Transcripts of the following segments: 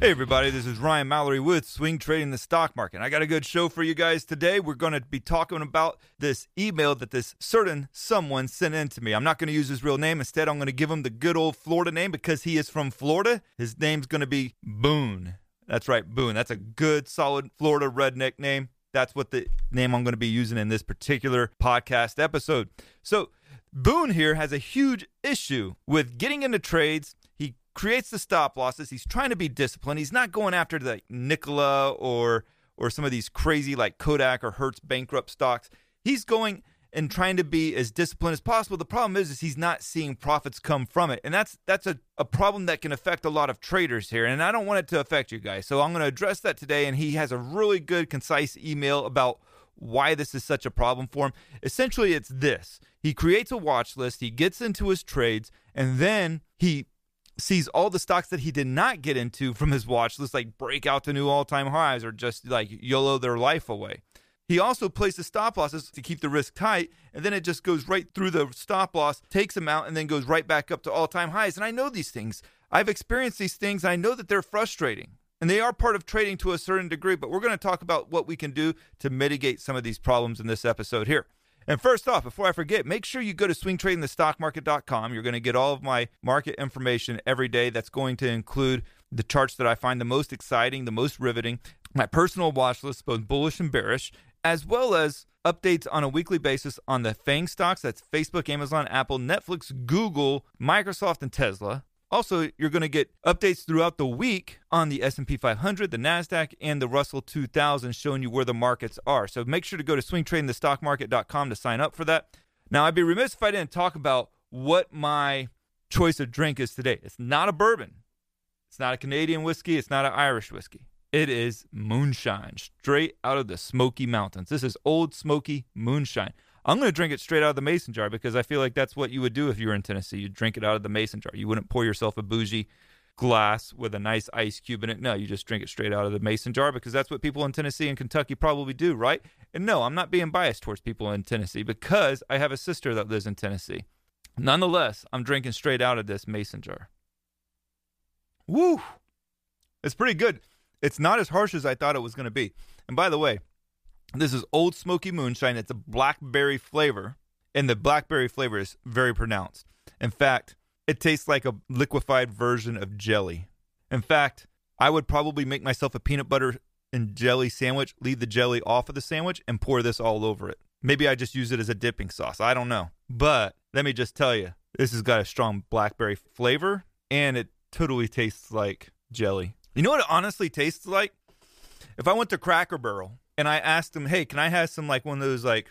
Hey, everybody, this is Ryan Mallory with Swing Trading the Stock Market. I got a good show for you guys today. We're going to be talking about this email that this certain someone sent in to me. I'm not going to use his real name. Instead, I'm going to give him the good old Florida name because he is from Florida. His name's going to be Boone. That's right, Boone. That's a good, solid Florida redneck name. That's what the name I'm going to be using in this particular podcast episode. So, Boone here has a huge issue with getting into trades creates the stop losses. He's trying to be disciplined. He's not going after the Nikola or or some of these crazy like Kodak or Hertz bankrupt stocks. He's going and trying to be as disciplined as possible. The problem is, is he's not seeing profits come from it. And that's that's a, a problem that can affect a lot of traders here. And I don't want it to affect you guys. So I'm going to address that today. And he has a really good, concise email about why this is such a problem for him. Essentially, it's this. He creates a watch list, he gets into his trades, and then he sees all the stocks that he did not get into from his watch list, like break out to new all time highs or just like YOLO their life away. He also places stop losses to keep the risk tight, and then it just goes right through the stop loss, takes them out, and then goes right back up to all time highs. And I know these things. I've experienced these things. I know that they're frustrating. And they are part of trading to a certain degree, but we're going to talk about what we can do to mitigate some of these problems in this episode here. And first off, before I forget, make sure you go to swingtradingthestockmarket.com. You're going to get all of my market information every day. That's going to include the charts that I find the most exciting, the most riveting, my personal watch list, both bullish and bearish, as well as updates on a weekly basis on the FANG stocks. That's Facebook, Amazon, Apple, Netflix, Google, Microsoft, and Tesla. Also, you're going to get updates throughout the week on the S&P 500, the Nasdaq, and the Russell 2000 showing you where the markets are. So make sure to go to swingtradingthestockmarket.com to sign up for that. Now, I'd be remiss if I didn't talk about what my choice of drink is today. It's not a bourbon. It's not a Canadian whiskey, it's not an Irish whiskey. It is moonshine, straight out of the Smoky Mountains. This is old smoky moonshine. I'm going to drink it straight out of the mason jar because I feel like that's what you would do if you were in Tennessee. You'd drink it out of the mason jar. You wouldn't pour yourself a bougie glass with a nice ice cube in it. No, you just drink it straight out of the mason jar because that's what people in Tennessee and Kentucky probably do, right? And no, I'm not being biased towards people in Tennessee because I have a sister that lives in Tennessee. Nonetheless, I'm drinking straight out of this mason jar. Woo! It's pretty good. It's not as harsh as I thought it was going to be. And by the way, this is Old Smoky Moonshine. It's a blackberry flavor, and the blackberry flavor is very pronounced. In fact, it tastes like a liquefied version of jelly. In fact, I would probably make myself a peanut butter and jelly sandwich, leave the jelly off of the sandwich, and pour this all over it. Maybe I just use it as a dipping sauce. I don't know. But let me just tell you, this has got a strong blackberry flavor, and it totally tastes like jelly. You know what it honestly tastes like? If I went to Cracker Barrel and I asked him, "Hey, can I have some like one of those like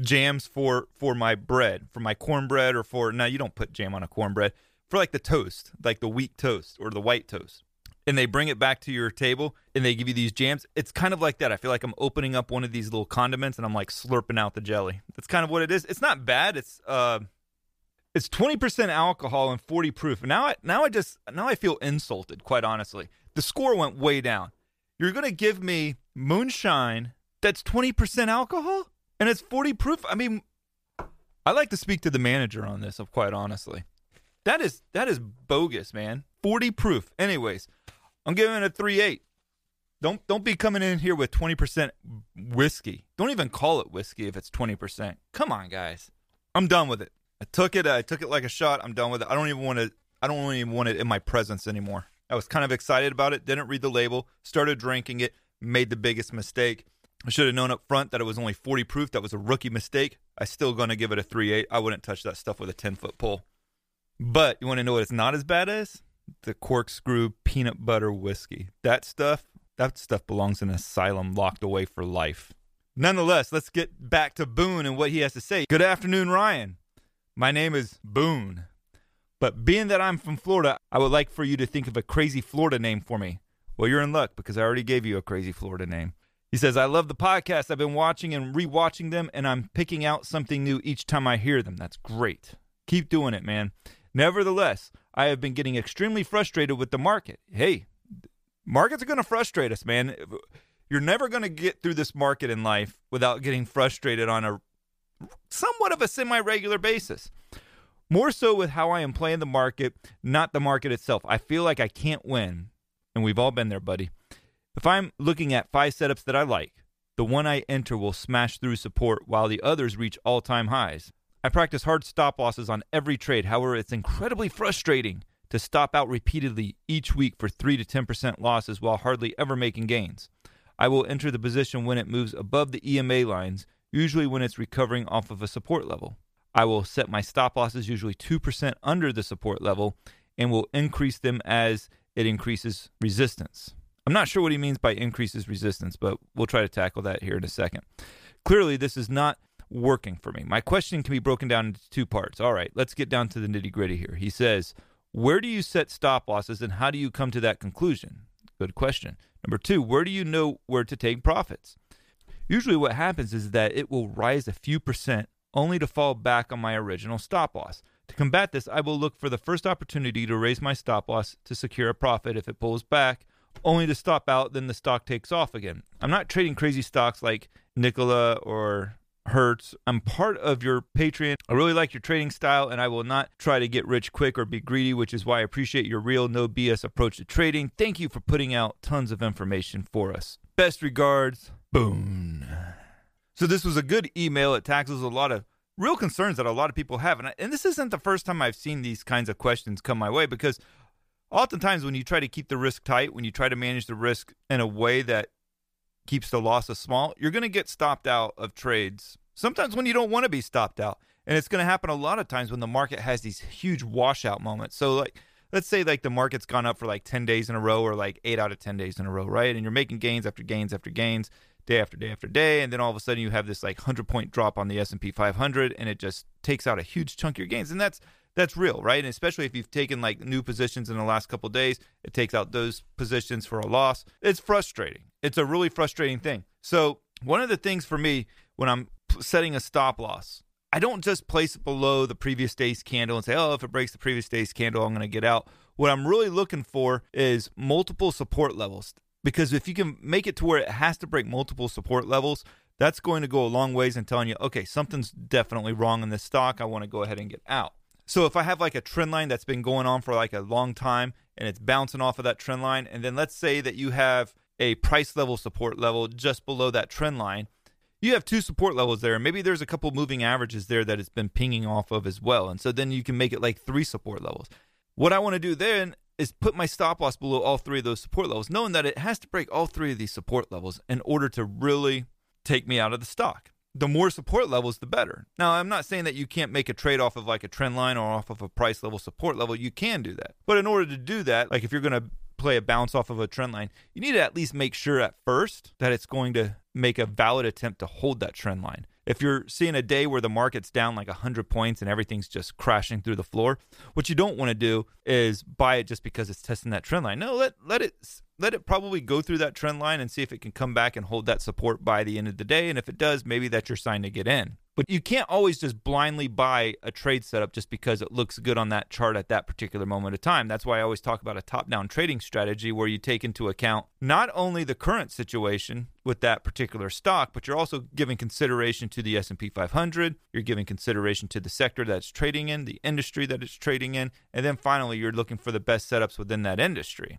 jams for for my bread, for my cornbread, or for now you don't put jam on a cornbread for like the toast, like the wheat toast or the white toast." And they bring it back to your table and they give you these jams. It's kind of like that. I feel like I'm opening up one of these little condiments and I'm like slurping out the jelly. That's kind of what it is. It's not bad. It's uh it's 20% alcohol and 40 proof. Now I now I just now I feel insulted, quite honestly. The score went way down. You're going to give me moonshine that's 20% alcohol and it's 40 proof? I mean, I like to speak to the manager on this, quite honestly. That is that is bogus, man. 40 proof. Anyways, I'm giving it a 3-8. Don't don't be coming in here with 20% whiskey. Don't even call it whiskey if it's 20%. Come on, guys. I'm done with it. I took it. I took it like a shot. I'm done with it. I don't even want to I don't even want it in my presence anymore. I was kind of excited about it, didn't read the label, started drinking it, made the biggest mistake. I should have known up front that it was only 40 proof. That was a rookie mistake. I still going to give it a 3.8. I wouldn't touch that stuff with a 10 foot pole. But you want to know what it's not as bad as? The corkscrew peanut butter whiskey. That stuff, that stuff belongs in an asylum locked away for life. Nonetheless, let's get back to Boone and what he has to say. Good afternoon, Ryan. My name is Boone. But being that I'm from Florida, I would like for you to think of a crazy Florida name for me. Well, you're in luck because I already gave you a crazy Florida name. He says, I love the podcast. I've been watching and rewatching them, and I'm picking out something new each time I hear them. That's great. Keep doing it, man. Nevertheless, I have been getting extremely frustrated with the market. Hey, markets are going to frustrate us, man. You're never going to get through this market in life without getting frustrated on a somewhat of a semi regular basis. More so with how I am playing the market, not the market itself. I feel like I can't win. And we've all been there, buddy. If I'm looking at five setups that I like, the one I enter will smash through support while the others reach all time highs. I practice hard stop losses on every trade. However, it's incredibly frustrating to stop out repeatedly each week for 3 to 10% losses while hardly ever making gains. I will enter the position when it moves above the EMA lines, usually when it's recovering off of a support level. I will set my stop losses usually 2% under the support level and will increase them as it increases resistance. I'm not sure what he means by increases resistance, but we'll try to tackle that here in a second. Clearly, this is not working for me. My question can be broken down into two parts. All right, let's get down to the nitty gritty here. He says, Where do you set stop losses and how do you come to that conclusion? Good question. Number two, where do you know where to take profits? Usually, what happens is that it will rise a few percent only to fall back on my original stop loss. To combat this, I will look for the first opportunity to raise my stop loss to secure a profit if it pulls back, only to stop out, then the stock takes off again. I'm not trading crazy stocks like Nikola or Hertz. I'm part of your Patreon. I really like your trading style, and I will not try to get rich quick or be greedy, which is why I appreciate your real, no BS approach to trading. Thank you for putting out tons of information for us. Best regards, Boone. So this was a good email. It tackles a lot of real concerns that a lot of people have. And, I, and this isn't the first time I've seen these kinds of questions come my way because oftentimes when you try to keep the risk tight, when you try to manage the risk in a way that keeps the losses small, you're going to get stopped out of trades. Sometimes when you don't want to be stopped out. And it's going to happen a lot of times when the market has these huge washout moments. So like let's say like the market's gone up for like 10 days in a row or like 8 out of 10 days in a row, right? And you're making gains after gains after gains day after day after day and then all of a sudden you have this like 100 point drop on the S&P 500 and it just takes out a huge chunk of your gains and that's that's real right? And especially if you've taken like new positions in the last couple days it takes out those positions for a loss. It's frustrating. It's a really frustrating thing. So one of the things for me when i'm setting a stop loss i don't just place it below the previous day's candle and say oh if it breaks the previous day's candle i'm going to get out. What i'm really looking for is multiple support levels because if you can make it to where it has to break multiple support levels, that's going to go a long ways in telling you, okay, something's definitely wrong in this stock. I want to go ahead and get out. So if I have like a trend line that's been going on for like a long time and it's bouncing off of that trend line, and then let's say that you have a price level support level just below that trend line, you have two support levels there. Maybe there's a couple moving averages there that it's been pinging off of as well. And so then you can make it like three support levels. What I want to do then is put my stop loss below all three of those support levels, knowing that it has to break all three of these support levels in order to really take me out of the stock. The more support levels, the better. Now, I'm not saying that you can't make a trade off of like a trend line or off of a price level support level. You can do that. But in order to do that, like if you're going to play a bounce off of a trend line, you need to at least make sure at first that it's going to make a valid attempt to hold that trend line if you're seeing a day where the market's down like 100 points and everything's just crashing through the floor, what you don't want to do is buy it just because it's testing that trend line. No, let let it let it probably go through that trend line and see if it can come back and hold that support by the end of the day. And if it does, maybe that's your sign to get in. But you can't always just blindly buy a trade setup just because it looks good on that chart at that particular moment of time. That's why I always talk about a top down trading strategy where you take into account not only the current situation with that particular stock, but you're also giving consideration to the S&P 500, you're giving consideration to the sector that's trading in, the industry that it's trading in, and then finally you're looking for the best setups within that industry.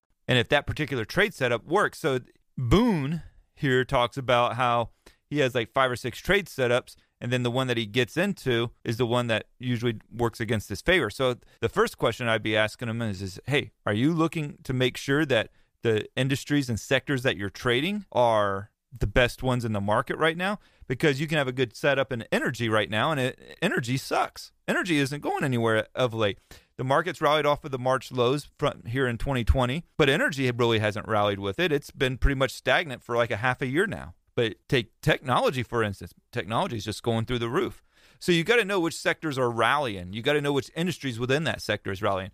And if that particular trade setup works. So Boone here talks about how he has like five or six trade setups and then the one that he gets into is the one that usually works against his favor. So the first question I'd be asking him is, is hey, are you looking to make sure that the industries and sectors that you're trading are the best ones in the market right now? Because you can have a good setup in energy right now, and it, energy sucks. Energy isn't going anywhere of late. The market's rallied off of the March lows from here in 2020, but energy really hasn't rallied with it. It's been pretty much stagnant for like a half a year now. But take technology, for instance. Technology is just going through the roof. So you got to know which sectors are rallying. You got to know which industries within that sector is rallying.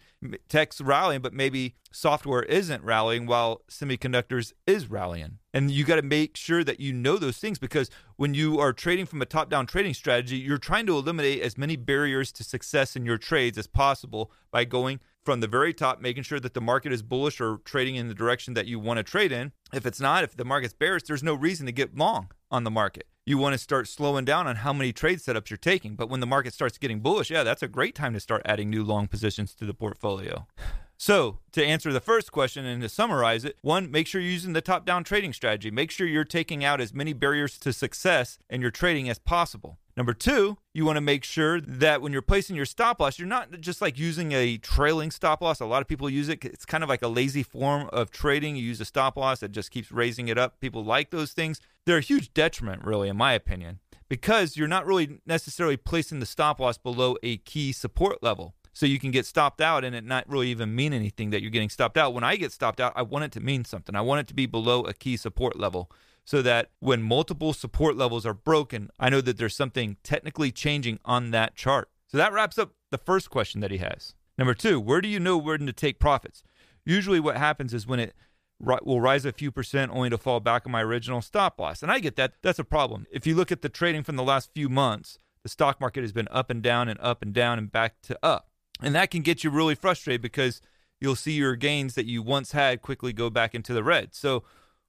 Tech's rallying, but maybe software isn't rallying while semiconductors is rallying. And you got to make sure that you know those things because when you are trading from a top down trading strategy, you're trying to eliminate as many barriers to success in your trades as possible by going from the very top, making sure that the market is bullish or trading in the direction that you want to trade in. If it's not, if the market's bearish, there's no reason to get long on the market. You want to start slowing down on how many trade setups you're taking. But when the market starts getting bullish, yeah, that's a great time to start adding new long positions to the portfolio. So, to answer the first question and to summarize it, one, make sure you're using the top down trading strategy. Make sure you're taking out as many barriers to success in your trading as possible. Number two, you want to make sure that when you're placing your stop loss, you're not just like using a trailing stop loss. A lot of people use it. It's kind of like a lazy form of trading. You use a stop loss that just keeps raising it up. People like those things. They're a huge detriment, really, in my opinion, because you're not really necessarily placing the stop loss below a key support level. So you can get stopped out and it not really even mean anything that you're getting stopped out. When I get stopped out, I want it to mean something. I want it to be below a key support level so that when multiple support levels are broken, I know that there's something technically changing on that chart. So that wraps up the first question that he has. Number two, where do you know when to take profits? Usually, what happens is when it will rise a few percent only to fall back on my original stop loss. And I get that. That's a problem. If you look at the trading from the last few months, the stock market has been up and down and up and down and back to up. And that can get you really frustrated because you'll see your gains that you once had quickly go back into the red. So,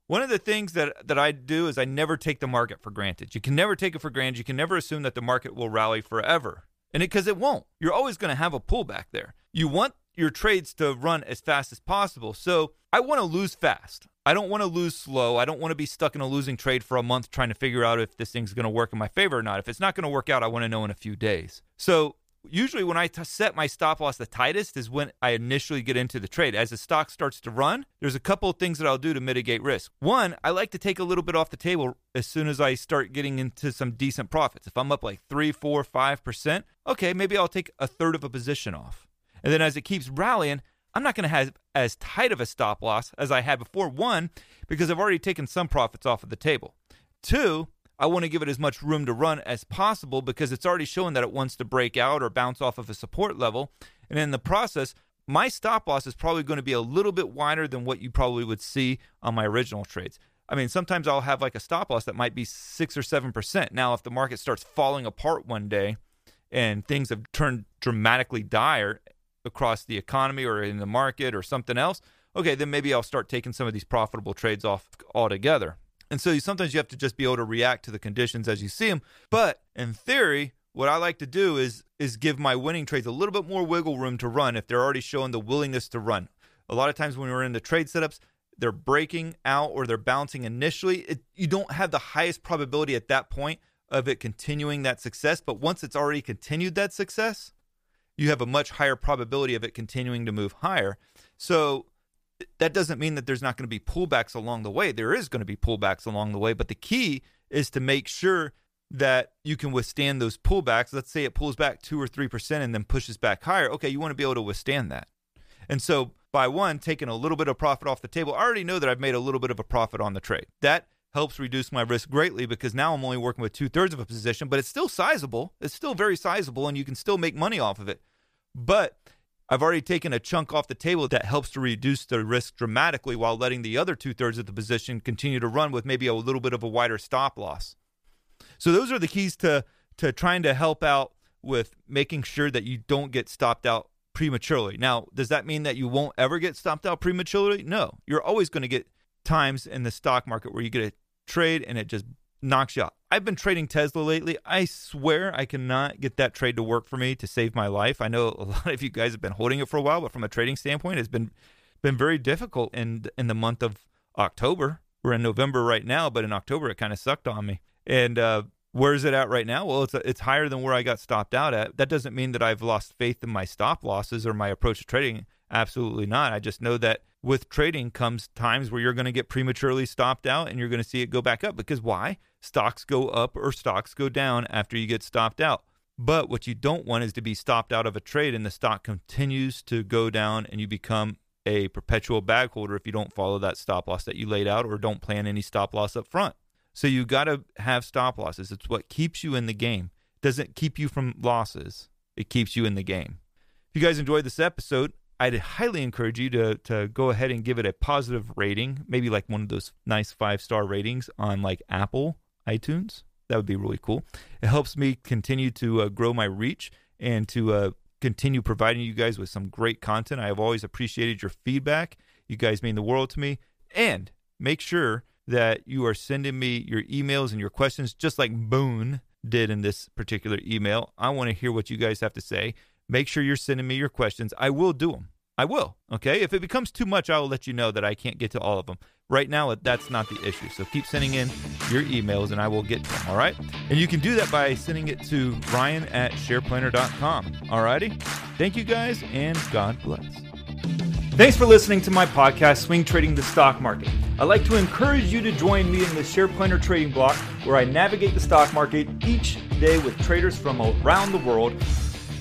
one of the things that that I do is I never take the market for granted. You can never take it for granted. You can never assume that the market will rally forever. And it because it won't. You're always going to have a pullback there. You want your trades to run as fast as possible. So, I want to lose fast. I don't want to lose slow. I don't want to be stuck in a losing trade for a month trying to figure out if this thing's going to work in my favor or not. If it's not going to work out, I want to know in a few days. So, usually when I t- set my stop loss the tightest is when I initially get into the trade. As the stock starts to run, there's a couple of things that I'll do to mitigate risk. One, I like to take a little bit off the table as soon as I start getting into some decent profits. If I'm up like three, four, five percent, okay, maybe I'll take a third of a position off. And then as it keeps rallying, I'm not going to have as tight of a stop loss as I had before. One, because I've already taken some profits off of the table. Two, I want to give it as much room to run as possible because it's already showing that it wants to break out or bounce off of a support level. And in the process, my stop loss is probably going to be a little bit wider than what you probably would see on my original trades. I mean, sometimes I'll have like a stop loss that might be six or seven percent. Now, if the market starts falling apart one day and things have turned dramatically dire across the economy or in the market or something else, okay, then maybe I'll start taking some of these profitable trades off altogether. And so sometimes you have to just be able to react to the conditions as you see them. But in theory, what I like to do is is give my winning trades a little bit more wiggle room to run if they're already showing the willingness to run. A lot of times when we're in the trade setups, they're breaking out or they're bouncing initially. It, you don't have the highest probability at that point of it continuing that success, but once it's already continued that success, you have a much higher probability of it continuing to move higher. So that doesn't mean that there's not going to be pullbacks along the way. There is going to be pullbacks along the way, but the key is to make sure that you can withstand those pullbacks. Let's say it pulls back 2 or 3% and then pushes back higher. Okay, you want to be able to withstand that. And so, by one, taking a little bit of profit off the table, I already know that I've made a little bit of a profit on the trade. That helps reduce my risk greatly because now I'm only working with two thirds of a position, but it's still sizable. It's still very sizable, and you can still make money off of it. But I've already taken a chunk off the table that helps to reduce the risk dramatically while letting the other two thirds of the position continue to run with maybe a little bit of a wider stop loss. So those are the keys to to trying to help out with making sure that you don't get stopped out prematurely. Now, does that mean that you won't ever get stopped out prematurely? No. You're always going to get times in the stock market where you get a trade and it just knocks you out. I've been trading Tesla lately. I swear I cannot get that trade to work for me to save my life. I know a lot of you guys have been holding it for a while, but from a trading standpoint, it's been been very difficult in in the month of October. We're in November right now, but in October it kind of sucked on me. And uh, where is it at right now? Well, it's it's higher than where I got stopped out at. That doesn't mean that I've lost faith in my stop losses or my approach to trading. Absolutely not. I just know that with trading comes times where you're going to get prematurely stopped out and you're going to see it go back up because why? Stocks go up or stocks go down after you get stopped out. But what you don't want is to be stopped out of a trade and the stock continues to go down and you become a perpetual bag holder if you don't follow that stop loss that you laid out or don't plan any stop loss up front. So you got to have stop losses. It's what keeps you in the game. It doesn't keep you from losses. It keeps you in the game. If you guys enjoyed this episode, I'd highly encourage you to to go ahead and give it a positive rating, maybe like one of those nice five star ratings on like Apple iTunes. That would be really cool. It helps me continue to uh, grow my reach and to uh, continue providing you guys with some great content. I have always appreciated your feedback. You guys mean the world to me. And make sure that you are sending me your emails and your questions, just like Boone did in this particular email. I want to hear what you guys have to say. Make sure you're sending me your questions. I will do them. I will. Okay. If it becomes too much, I will let you know that I can't get to all of them. Right now, that's not the issue. So keep sending in your emails and I will get to them. All right. And you can do that by sending it to ryan at shareplanner.com. All righty. Thank you guys and God bless. Thanks for listening to my podcast, Swing Trading the Stock Market. I'd like to encourage you to join me in the SharePlanner Trading Block, where I navigate the stock market each day with traders from around the world